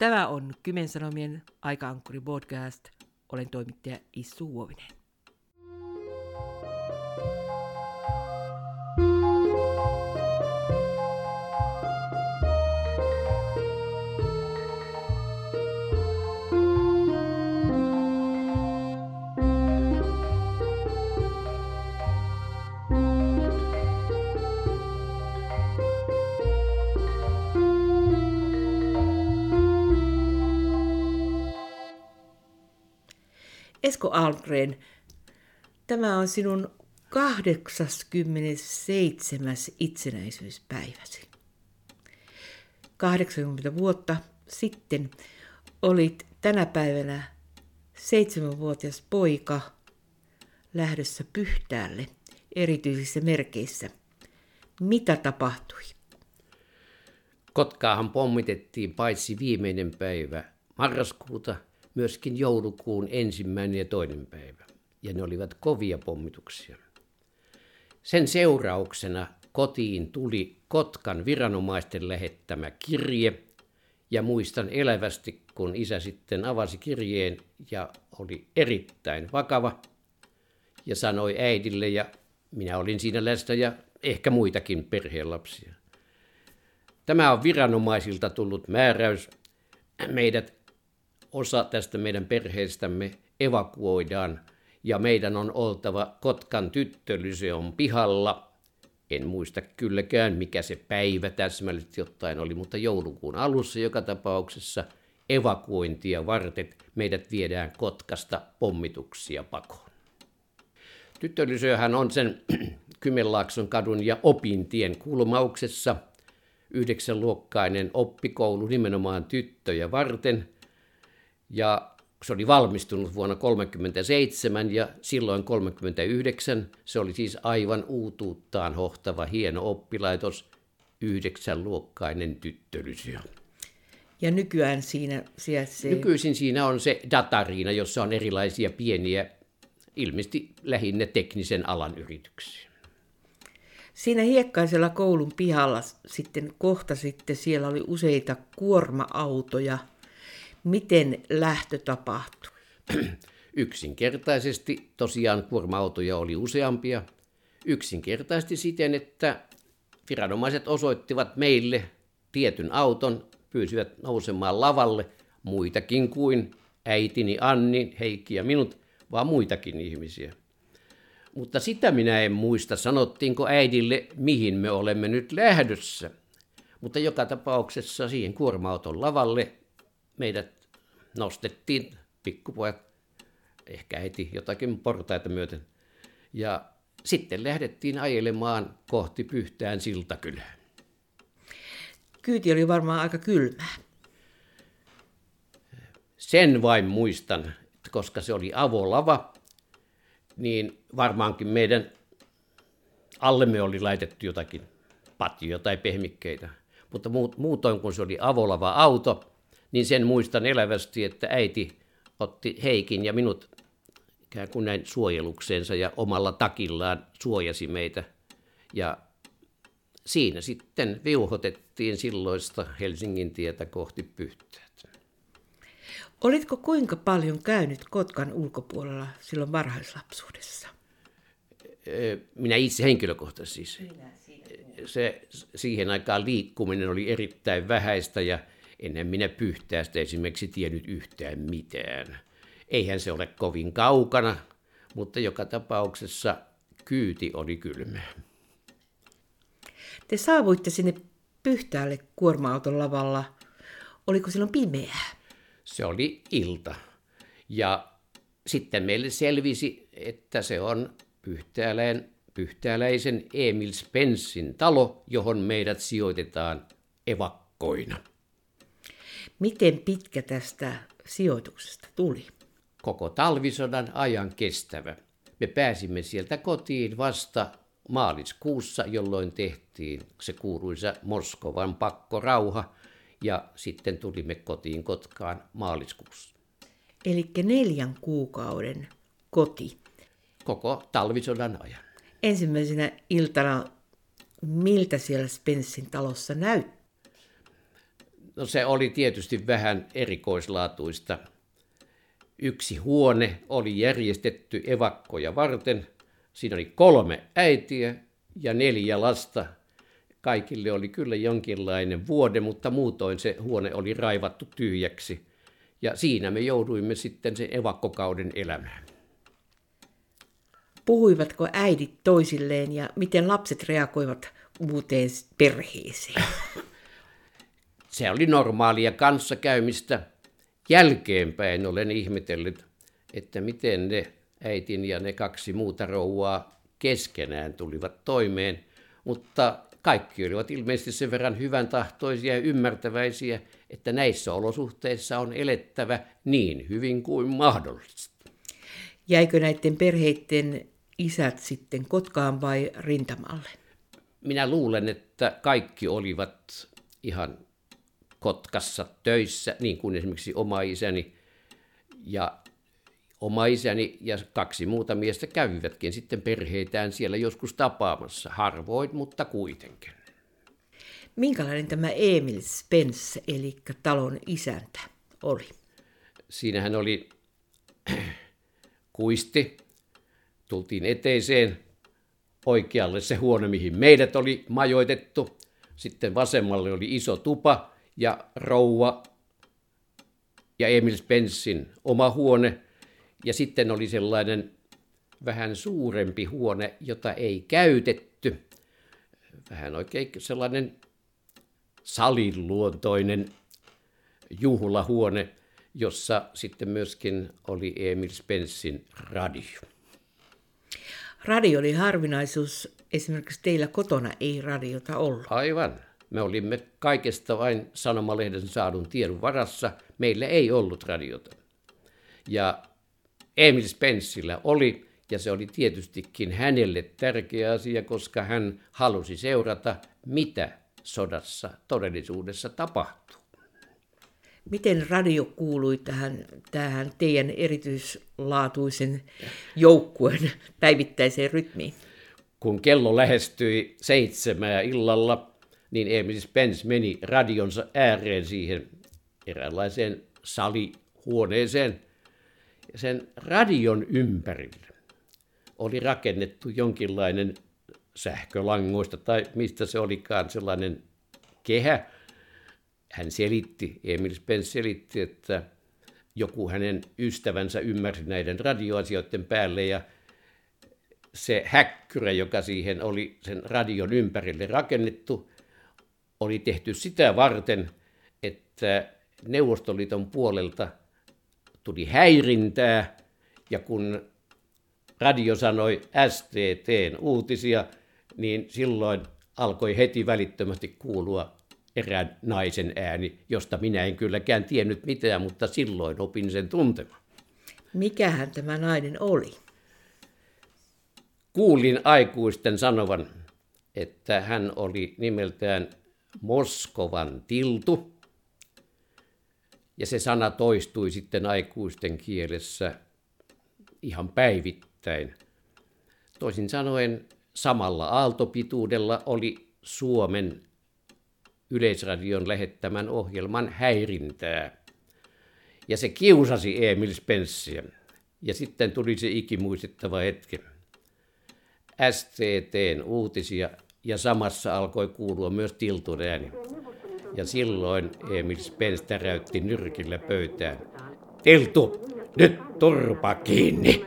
Tämä on Kymen Sanomien Aika-ankkuri podcast. Olen toimittaja Issu Huovinen. Esko Algren, tämä on sinun 87. itsenäisyyspäiväsi. 80 vuotta sitten olit tänä päivänä seitsemänvuotias poika lähdössä Pyhtäälle erityisissä merkeissä. Mitä tapahtui? Kotkaahan pommitettiin paitsi viimeinen päivä marraskuuta – myöskin joulukuun ensimmäinen ja toinen päivä, ja ne olivat kovia pommituksia. Sen seurauksena kotiin tuli Kotkan viranomaisten lähettämä kirje, ja muistan elävästi, kun isä sitten avasi kirjeen ja oli erittäin vakava, ja sanoi äidille, ja minä olin siinä läsnä ja ehkä muitakin perheenlapsia. Tämä on viranomaisilta tullut määräys. Meidät osa tästä meidän perheestämme evakuoidaan ja meidän on oltava Kotkan tyttölyseon pihalla. En muista kylläkään, mikä se päivä täsmällisesti ottaen oli, mutta joulukuun alussa joka tapauksessa evakuointia varten meidät viedään Kotkasta pommituksia pakoon. Tyttölyseöhän on sen Kymenlaakson kadun ja Opintien kulmauksessa yhdeksänluokkainen oppikoulu nimenomaan tyttöjä varten – ja se oli valmistunut vuonna 1937 ja silloin 1939 se oli siis aivan uutuuttaan hohtava hieno oppilaitos, yhdeksänluokkainen tyttölysio. Ja nykyään siinä sijaitsee... Nykyisin siinä on se datariina, jossa on erilaisia pieniä, ilmeisesti lähinnä teknisen alan yrityksiä. Siinä hiekkaisella koulun pihalla sitten kohta sitten siellä oli useita kuorma-autoja – Miten lähtö tapahtui? Yksinkertaisesti tosiaan kuorma-autoja oli useampia. Yksinkertaisesti siten, että viranomaiset osoittivat meille tietyn auton, pyysivät nousemaan lavalle muitakin kuin äitini Anni, Heikki ja minut, vaan muitakin ihmisiä. Mutta sitä minä en muista, sanottiinko äidille, mihin me olemme nyt lähdössä. Mutta joka tapauksessa siihen kuorma-auton lavalle meidät nostettiin, pikkupojat, ehkä äiti jotakin portaita myöten. Ja sitten lähdettiin ajelemaan kohti Pyhtään siltakylää. Kyyti oli varmaan aika kylmää. Sen vain muistan, että koska se oli avolava, niin varmaankin meidän allemme oli laitettu jotakin patjoja tai pehmikkeitä. Mutta muutoin kun se oli avolava auto, niin sen muistan elävästi, että äiti otti Heikin ja minut ikään kuin näin suojelukseensa ja omalla takillaan suojasi meitä. Ja siinä sitten viuhotettiin silloista Helsingin tietä kohti Pyhtäät. Olitko kuinka paljon käynyt Kotkan ulkopuolella silloin varhaislapsuudessa? Minä itse henkilökohtaisesti siis. Se, siihen aikaan liikkuminen oli erittäin vähäistä ja Ennen minä Pyhtäästä esimerkiksi tiennyt yhtään mitään. Eihän se ole kovin kaukana, mutta joka tapauksessa kyyti oli kylmä. Te saavuitte sinne Pyhtäälle kuorma-auton lavalla. Oliko silloin pimeää? Se oli ilta. Ja sitten meille selvisi, että se on Pyhtääläin, pyhtääläisen Emil Spensin talo, johon meidät sijoitetaan evakkoina. Miten pitkä tästä sijoituksesta tuli? Koko talvisodan ajan kestävä. Me pääsimme sieltä kotiin vasta maaliskuussa, jolloin tehtiin se kuuluisa Moskovan pakkorauha ja sitten tulimme kotiin Kotkaan maaliskuussa. Eli neljän kuukauden koti. Koko talvisodan ajan. Ensimmäisenä iltana, miltä siellä Spensin talossa näytti? No se oli tietysti vähän erikoislaatuista. Yksi huone oli järjestetty evakkoja varten. Siinä oli kolme äitiä ja neljä lasta. Kaikille oli kyllä jonkinlainen vuode, mutta muutoin se huone oli raivattu tyhjäksi. Ja siinä me jouduimme sitten sen evakkokauden elämään. Puhuivatko äidit toisilleen ja miten lapset reagoivat uuteen perheeseen? Se oli normaalia kanssakäymistä. Jälkeenpäin olen ihmetellyt, että miten ne äitin ja ne kaksi muuta rouvaa keskenään tulivat toimeen, mutta kaikki olivat ilmeisesti sen verran hyvän tahtoisia ja ymmärtäväisiä, että näissä olosuhteissa on elettävä niin hyvin kuin mahdollista. Jäikö näiden perheiden isät sitten Kotkaan vai rintamalle? Minä luulen, että kaikki olivat ihan Kotkassa töissä, niin kuin esimerkiksi oma isäni ja oma isäni ja kaksi muuta miestä kävivätkin sitten perheitään siellä joskus tapaamassa, harvoin, mutta kuitenkin. Minkälainen tämä Emil Spence, eli talon isäntä, oli? Siinähän oli kuisti, tultiin eteiseen, oikealle se huone, mihin meidät oli majoitettu. Sitten vasemmalle oli iso tupa ja rouva ja Emil Spencein oma huone. Ja sitten oli sellainen vähän suurempi huone, jota ei käytetty. Vähän oikein sellainen saliluontoinen juhlahuone, jossa sitten myöskin oli Emil Spencein radio. Radio oli harvinaisuus. Esimerkiksi teillä kotona ei radiota ollut. Aivan. Me olimme kaikesta vain sanomalehden saadun tiedon varassa. Meillä ei ollut radiota. Ja Emil Spenceillä oli, ja se oli tietystikin hänelle tärkeä asia, koska hän halusi seurata, mitä sodassa todellisuudessa tapahtuu. Miten radio kuului tähän, tähän teidän erityislaatuisen joukkueen päivittäiseen rytmiin? Kun kello lähestyi seitsemää illalla, niin Emil Spence meni radionsa ääreen siihen eräänlaiseen salihuoneeseen. Sen radion ympärille oli rakennettu jonkinlainen sähkölangoista tai mistä se olikaan sellainen kehä, hän selitti, Emil Spence selitti, että joku hänen ystävänsä ymmärsi näiden radioasioiden päälle ja se häkkyrä, joka siihen oli sen radion ympärille rakennettu, oli tehty sitä varten, että Neuvostoliiton puolelta tuli häirintää ja kun radio sanoi STTn uutisia, niin silloin alkoi heti välittömästi kuulua erään naisen ääni, josta minä en kylläkään tiennyt mitään, mutta silloin opin sen tuntemaan. Mikähän tämä nainen oli? Kuulin aikuisten sanovan, että hän oli nimeltään Moskovan tiltu. Ja se sana toistui sitten aikuisten kielessä ihan päivittäin. Toisin sanoen samalla aaltopituudella oli Suomen Yleisradion lähettämän ohjelman häirintää. Ja se kiusasi Emil Spenceä. Ja sitten tuli se ikimuistettava hetki. STTn uutisia ja samassa alkoi kuulua myös tiltun ääni. Ja silloin Emil Spence täräytti nyrkillä pöytään. Tiltu, nyt turpa kiinni!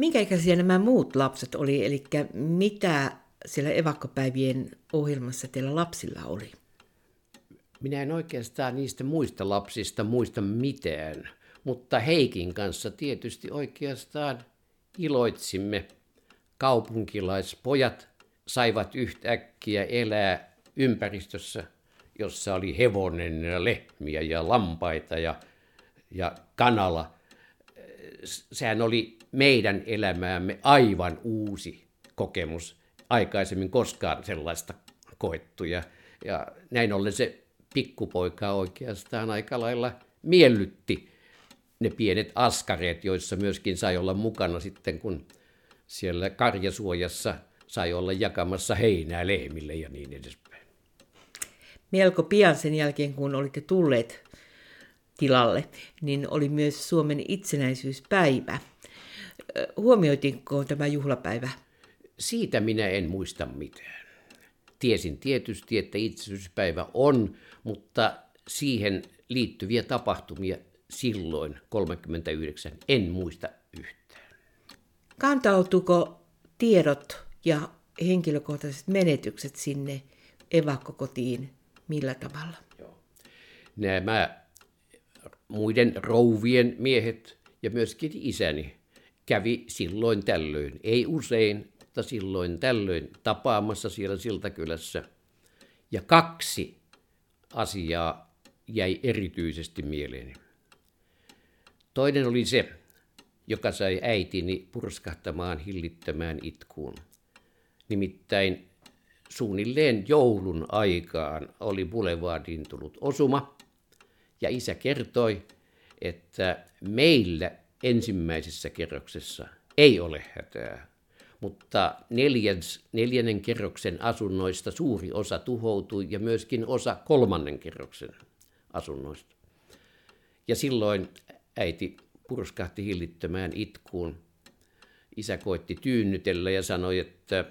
Minkä ikäisiä nämä muut lapset oli, eli mitä siellä evakkopäivien ohjelmassa teillä lapsilla oli? Minä en oikeastaan niistä muista lapsista muista mitään, mutta Heikin kanssa tietysti oikeastaan iloitsimme. Kaupunkilaispojat saivat yhtäkkiä elää ympäristössä, jossa oli hevonen ja lehmiä ja lampaita ja, ja kanala. Sehän oli meidän elämäämme aivan uusi kokemus. Aikaisemmin koskaan sellaista koettu. Ja Ja näin ollen se pikkupoika oikeastaan aika lailla miellytti ne pienet askareet, joissa myöskin sai olla mukana sitten, kun siellä karjasuojassa sai olla jakamassa heinää lehmille ja niin edespäin. Melko pian sen jälkeen, kun olitte tulleet tilalle, niin oli myös Suomen itsenäisyyspäivä. Huomioitinko tämä juhlapäivä? Siitä minä en muista mitään. Tiesin tietysti, että itsenäisyyspäivä on, mutta siihen liittyviä tapahtumia silloin 39 en muista yhtään. Kantautuko tiedot ja henkilökohtaiset menetykset sinne evakkokotiin millä tavalla? Joo. Nämä muiden rouvien miehet ja myöskin isäni kävi silloin tällöin, ei usein, mutta silloin tällöin tapaamassa siellä Siltakylässä. Ja kaksi asiaa jäi erityisesti mieleeni. Toinen oli se, joka sai äitini purskahtamaan hillittömään itkuun. Nimittäin suunnilleen joulun aikaan oli Boulevardiin tullut osuma, ja isä kertoi, että meillä ensimmäisessä kerroksessa ei ole hätää, mutta neljäns, neljännen kerroksen asunnoista suuri osa tuhoutui ja myöskin osa kolmannen kerroksen asunnoista. Ja silloin äiti purskahti hillittömään itkuun. Isä koitti tyynnytellä ja sanoi, että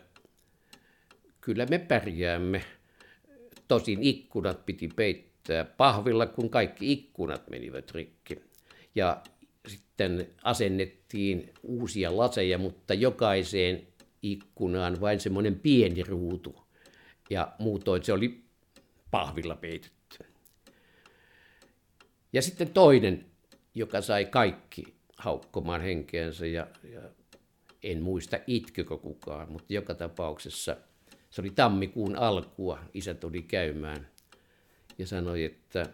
kyllä me pärjäämme. Tosin ikkunat piti peittää pahvilla, kun kaikki ikkunat menivät rikki. Ja sitten asennettiin uusia laseja, mutta jokaiseen ikkunaan vain semmoinen pieni ruutu. Ja muutoin se oli pahvilla peitetty. Ja sitten toinen, joka sai kaikki haukkomaan henkeensä ja, ja en muista itkykö kukaan, mutta joka tapauksessa se oli tammikuun alkua, isä tuli käymään ja sanoi, että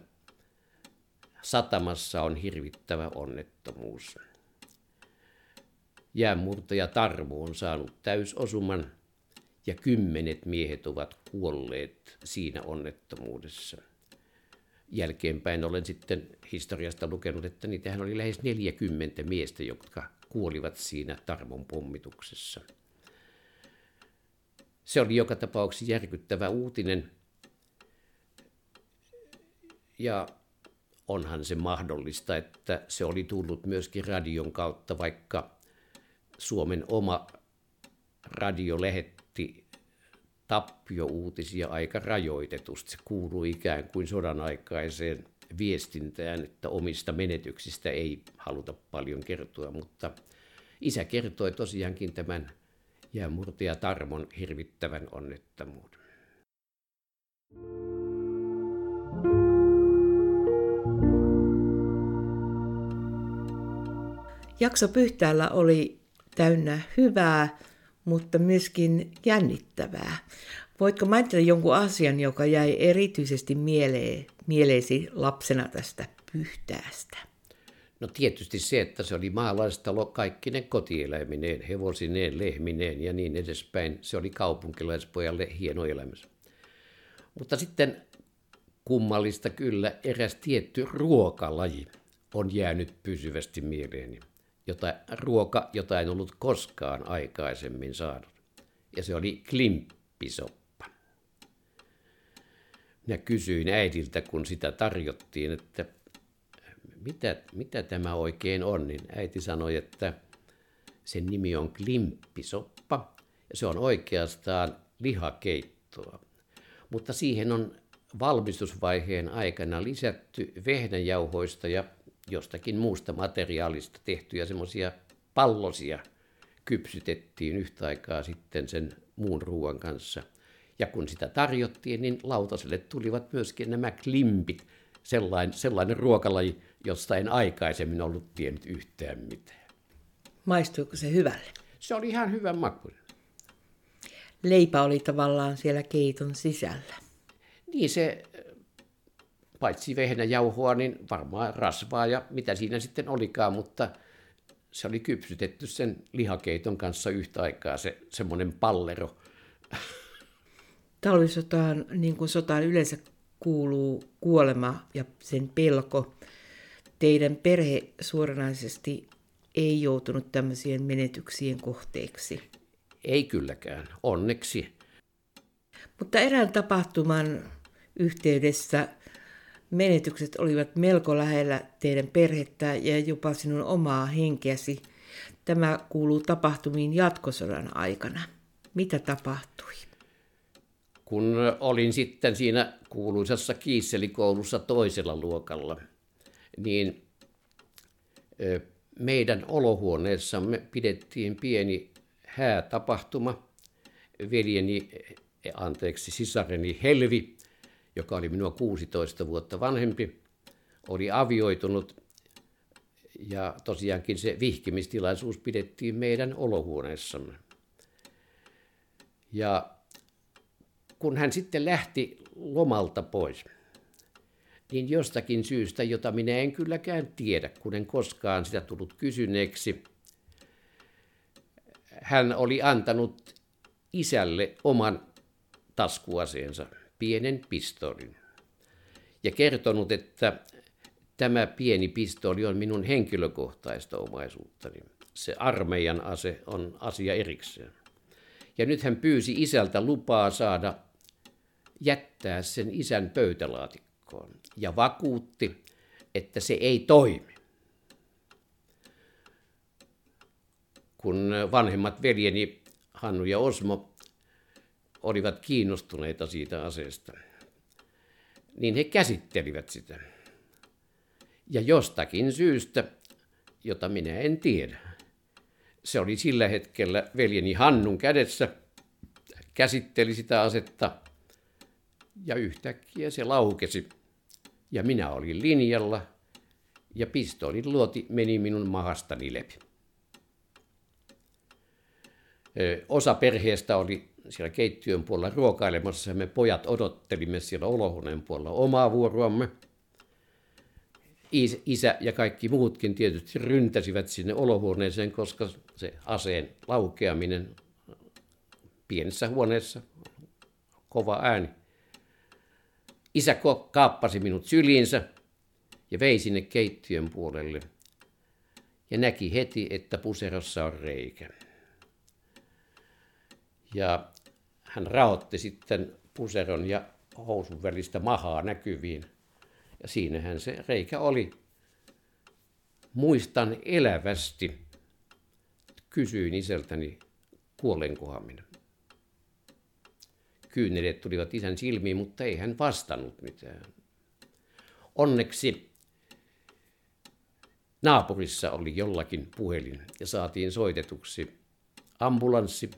satamassa on hirvittävä onnettomuus. Jäänmurtaja Tarmo on saanut täysosuman ja kymmenet miehet ovat kuolleet siinä onnettomuudessa. Jälkeenpäin olen sitten historiasta lukenut, että niitähän oli lähes 40 miestä, jotka kuolivat siinä Tarmon pommituksessa. Se oli joka tapauksessa järkyttävä uutinen. Ja onhan se mahdollista, että se oli tullut myöskin radion kautta, vaikka Suomen oma radio lähetti tappio-uutisia aika rajoitetusti. Se kuuluu ikään kuin sodan aikaiseen viestintään, että omista menetyksistä ei haluta paljon kertoa, mutta isä kertoi tosiaankin tämän jäämurtaja Tarmon hirvittävän onnettomuuden. Jakso Pyhtäällä oli täynnä hyvää, mutta myöskin jännittävää. Voitko mainita jonkun asian, joka jäi erityisesti mieleen, mieleesi lapsena tästä Pyhtäästä? No tietysti se, että se oli maalaistalo kaikkine kotieläimineen, hevosineen, lehmineen ja niin edespäin. Se oli kaupunkilaispojalle hieno elämys. Mutta sitten kummallista kyllä eräs tietty ruokalaji on jäänyt pysyvästi mieleeni jota, ruoka, jota en ollut koskaan aikaisemmin saanut. Ja se oli klimppisoppa. Minä kysyin äidiltä, kun sitä tarjottiin, että mitä, mitä tämä oikein on, niin äiti sanoi, että sen nimi on klimppisoppa ja se on oikeastaan lihakeittoa. Mutta siihen on valmistusvaiheen aikana lisätty vehnäjauhoista ja jostakin muusta materiaalista tehtyjä semmoisia pallosia kypsytettiin yhtä aikaa sitten sen muun ruoan kanssa. Ja kun sitä tarjottiin, niin lautaselle tulivat myöskin nämä klimpit, sellainen, sellainen ruokalaji, josta en aikaisemmin ollut tiennyt yhtään mitään. Maistuiko se hyvälle? Se oli ihan hyvän makuinen. Leipä oli tavallaan siellä keiton sisällä. Niin se paitsi vehnäjauhoa, niin varmaan rasvaa ja mitä siinä sitten olikaan, mutta se oli kypsytetty sen lihakeiton kanssa yhtä aikaa, se semmoinen pallero. talvisotaan, niin kuin sotaan yleensä kuuluu kuolema ja sen pelko. Teidän perhe suoranaisesti ei joutunut tämmöisien menetyksien kohteeksi. Ei kylläkään, onneksi. Mutta erään tapahtuman yhteydessä menetykset olivat melko lähellä teidän perhettä ja jopa sinun omaa henkeäsi. Tämä kuuluu tapahtumiin jatkosodan aikana. Mitä tapahtui? Kun olin sitten siinä kuuluisassa kiisselikoulussa toisella luokalla, niin meidän olohuoneessamme pidettiin pieni häätapahtuma. Veljeni, anteeksi, sisareni Helvi, joka oli minua 16 vuotta vanhempi, oli avioitunut ja tosiaankin se vihkimistilaisuus pidettiin meidän olohuoneessamme. Ja kun hän sitten lähti lomalta pois, niin jostakin syystä, jota minä en kylläkään tiedä, kun en koskaan sitä tullut kysyneeksi, hän oli antanut isälle oman taskuaseensa, pienen pistoolin, ja kertonut, että tämä pieni pistooli on minun henkilökohtaista omaisuuttani. Se armeijan ase on asia erikseen. Ja nyt hän pyysi isältä lupaa saada jättää sen isän pöytälaatikkoon ja vakuutti, että se ei toimi. Kun vanhemmat veljeni Hannu ja Osmo olivat kiinnostuneita siitä aseesta, niin he käsittelivät sitä. Ja jostakin syystä, jota minä en tiedä, se oli sillä hetkellä veljeni Hannun kädessä, käsitteli sitä asetta ja yhtäkkiä se laukesi. Ja minä olin linjalla ja pistoolin luoti meni minun mahastani läpi. Osa perheestä oli siellä keittiön puolella ruokailemassa ja me pojat odottelimme siellä olohuoneen puolella omaa vuoroamme. Isä ja kaikki muutkin tietysti ryntäsivät sinne olohuoneeseen, koska se aseen laukeaminen pienessä huoneessa, kova ääni. Isä kaappasi minut syliinsä ja vei sinne keittiön puolelle ja näki heti, että puserossa on reikä. Ja hän raotti sitten puseron ja housun välistä mahaa näkyviin. Ja siinähän se reikä oli. Muistan elävästi. Kysyin isältäni, kuolenkohan minä. Kyynelet tulivat isän silmiin, mutta ei hän vastannut mitään. Onneksi naapurissa oli jollakin puhelin ja saatiin soitetuksi ambulanssi,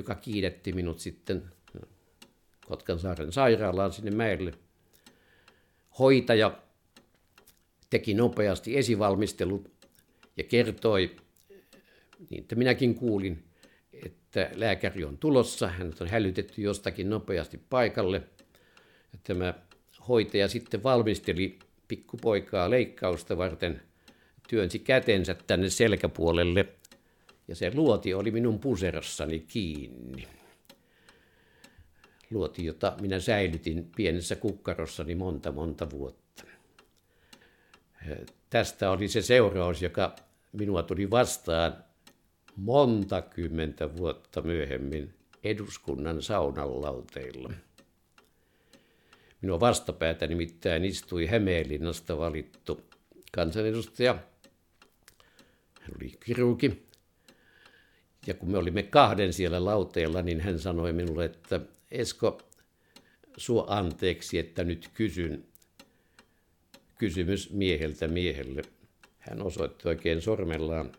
joka kiidetti minut sitten Kotkansaaren sairaalaan sinne mäelle. Hoitaja teki nopeasti esivalmistelut ja kertoi, niin että minäkin kuulin, että lääkäri on tulossa, hänet on hälytetty jostakin nopeasti paikalle. Ja tämä hoitaja sitten valmisteli pikkupoikaa leikkausta varten, työnsi kätensä tänne selkäpuolelle ja se luoti oli minun puserossani kiinni. Luoti, jota minä säilytin pienessä kukkarossani monta monta vuotta. Tästä oli se seuraus, joka minua tuli vastaan monta kymmentä vuotta myöhemmin eduskunnan saunanlauteilla. Minua vastapäätä nimittäin istui Hämeenlinnasta valittu kansanedustaja. Hän oli kirurgi. Ja kun me olimme kahden siellä lauteella, niin hän sanoi minulle, että Esko, suo anteeksi, että nyt kysyn kysymys mieheltä miehelle. Hän osoitti oikein sormellaan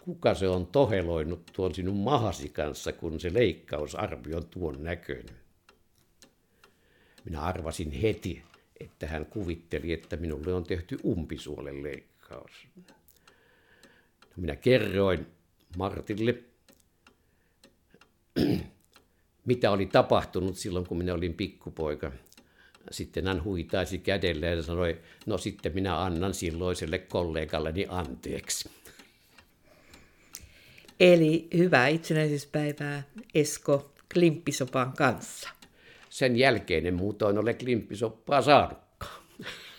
kuka se on toheloinut tuon sinun mahasi kanssa, kun se leikkausarvio on tuon näköinen. Minä arvasin heti, että hän kuvitteli, että minulle on tehty umpisuolen leikkaus. No minä kerroin Martille, mitä oli tapahtunut silloin, kun minä olin pikkupoika. Sitten hän huitaisi kädellä ja sanoi, no sitten minä annan silloiselle kollegalleni anteeksi. Eli hyvää itsenäisyyspäivää Esko Klimppisopan kanssa. Sen jälkeen en muutoin ole klimppisoppaa saanut.